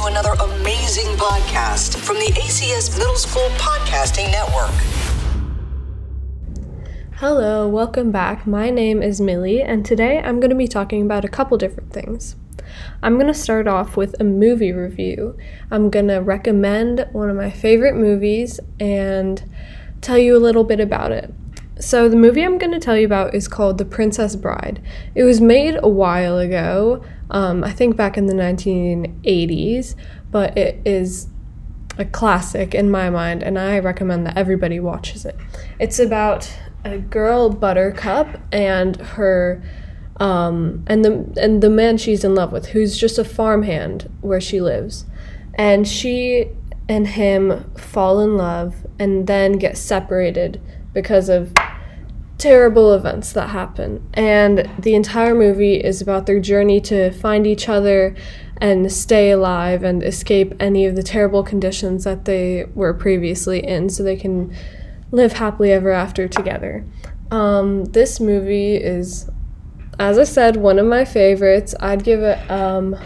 to another amazing podcast from the ACS Middle School Podcasting Network. Hello, welcome back. My name is Millie, and today I'm going to be talking about a couple different things. I'm going to start off with a movie review. I'm going to recommend one of my favorite movies and tell you a little bit about it. So, the movie I'm going to tell you about is called The Princess Bride. It was made a while ago, um, I think back in the 1980s, but it is a classic in my mind, and I recommend that everybody watches it. It's about a girl, Buttercup, and her. Um, and the and the man she's in love with, who's just a farmhand where she lives, and she and him fall in love and then get separated because of terrible events that happen. And the entire movie is about their journey to find each other and stay alive and escape any of the terrible conditions that they were previously in so they can live happily ever after together. Um, this movie is, as I said, one of my favorites. I'd give it, um,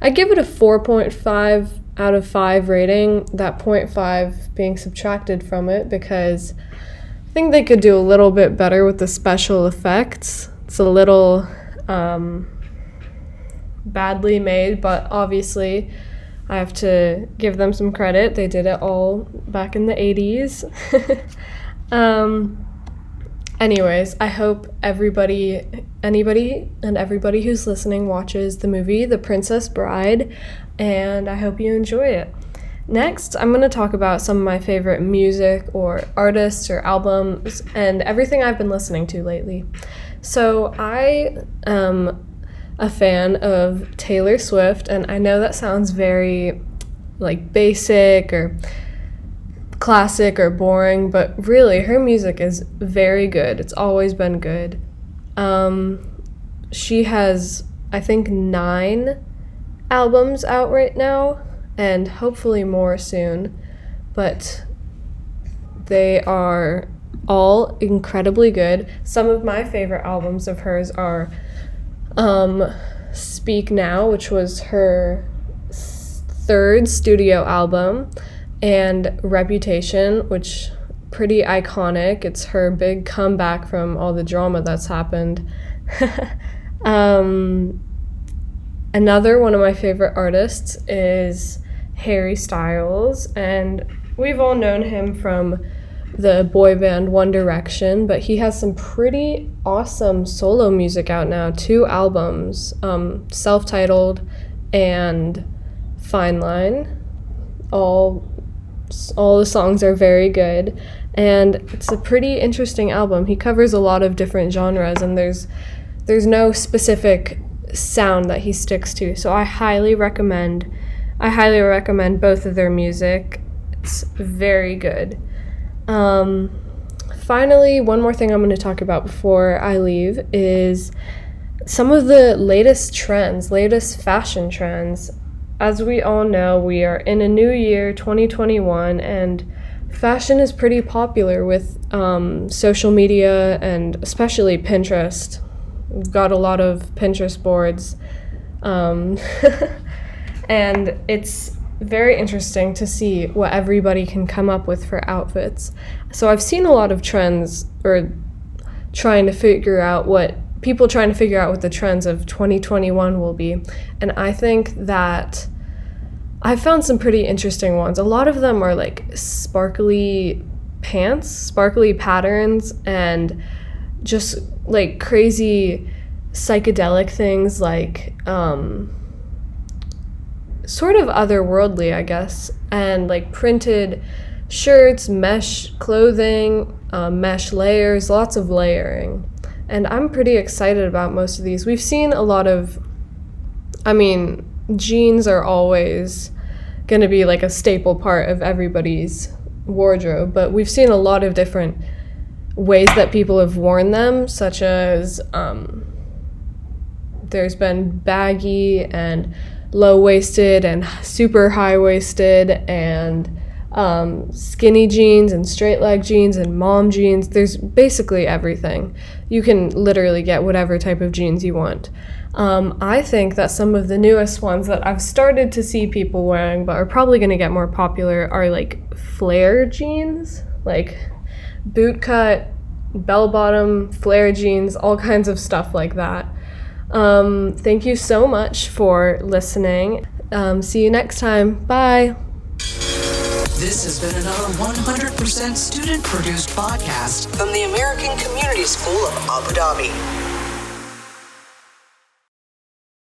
I'd give it a 4.5 out of 5 rating, that 0.5 being subtracted from it because I think they could do a little bit better with the special effects. It's a little um, badly made, but obviously I have to give them some credit. They did it all back in the 80s. um, anyways, I hope everybody, anybody, and everybody who's listening watches the movie The Princess Bride, and I hope you enjoy it. Next, I'm going to talk about some of my favorite music or artists or albums and everything I've been listening to lately. So, I am a fan of Taylor Swift, and I know that sounds very like basic or classic or boring, but really, her music is very good. It's always been good. Um, she has, I think, nine albums out right now and hopefully more soon. But they are all incredibly good. Some of my favorite albums of hers are um, Speak Now, which was her third studio album, and Reputation, which pretty iconic. It's her big comeback from all the drama that's happened. um, another one of my favorite artists is Harry Styles, and we've all known him from the boy band One Direction, but he has some pretty awesome solo music out now. Two albums, um, self titled and Fine Line. All, all the songs are very good, and it's a pretty interesting album. He covers a lot of different genres, and there's there's no specific sound that he sticks to. So I highly recommend I highly recommend both of their music. It's very good. Um, finally, one more thing I'm going to talk about before I leave is some of the latest trends, latest fashion trends. As we all know, we are in a new year, 2021, and fashion is pretty popular with um, social media and especially Pinterest. We've got a lot of Pinterest boards. Um, and it's very interesting to see what everybody can come up with for outfits. So I've seen a lot of trends or trying to figure out what people trying to figure out what the trends of 2021 will be. And I think that I've found some pretty interesting ones. A lot of them are like sparkly pants, sparkly patterns, and just like crazy psychedelic things like um, sort of otherworldly, I guess, and like printed shirts, mesh clothing, uh, mesh layers, lots of layering. And I'm pretty excited about most of these. We've seen a lot of, I mean, jeans are always going to be like a staple part of everybody's wardrobe, but we've seen a lot of different ways that people have worn them, such as um, there's been baggy and low waisted and super high waisted and um, skinny jeans and straight leg jeans and mom jeans. There's basically everything. you can literally get whatever type of jeans you want. Um, I think that some of the newest ones that I've started to see people wearing, but are probably going to get more popular, are like flare jeans, like boot cut, bell bottom, flare jeans, all kinds of stuff like that. Um, thank you so much for listening. Um, see you next time. Bye. This has been another 100% student produced podcast from the American Community School of Abu Dhabi.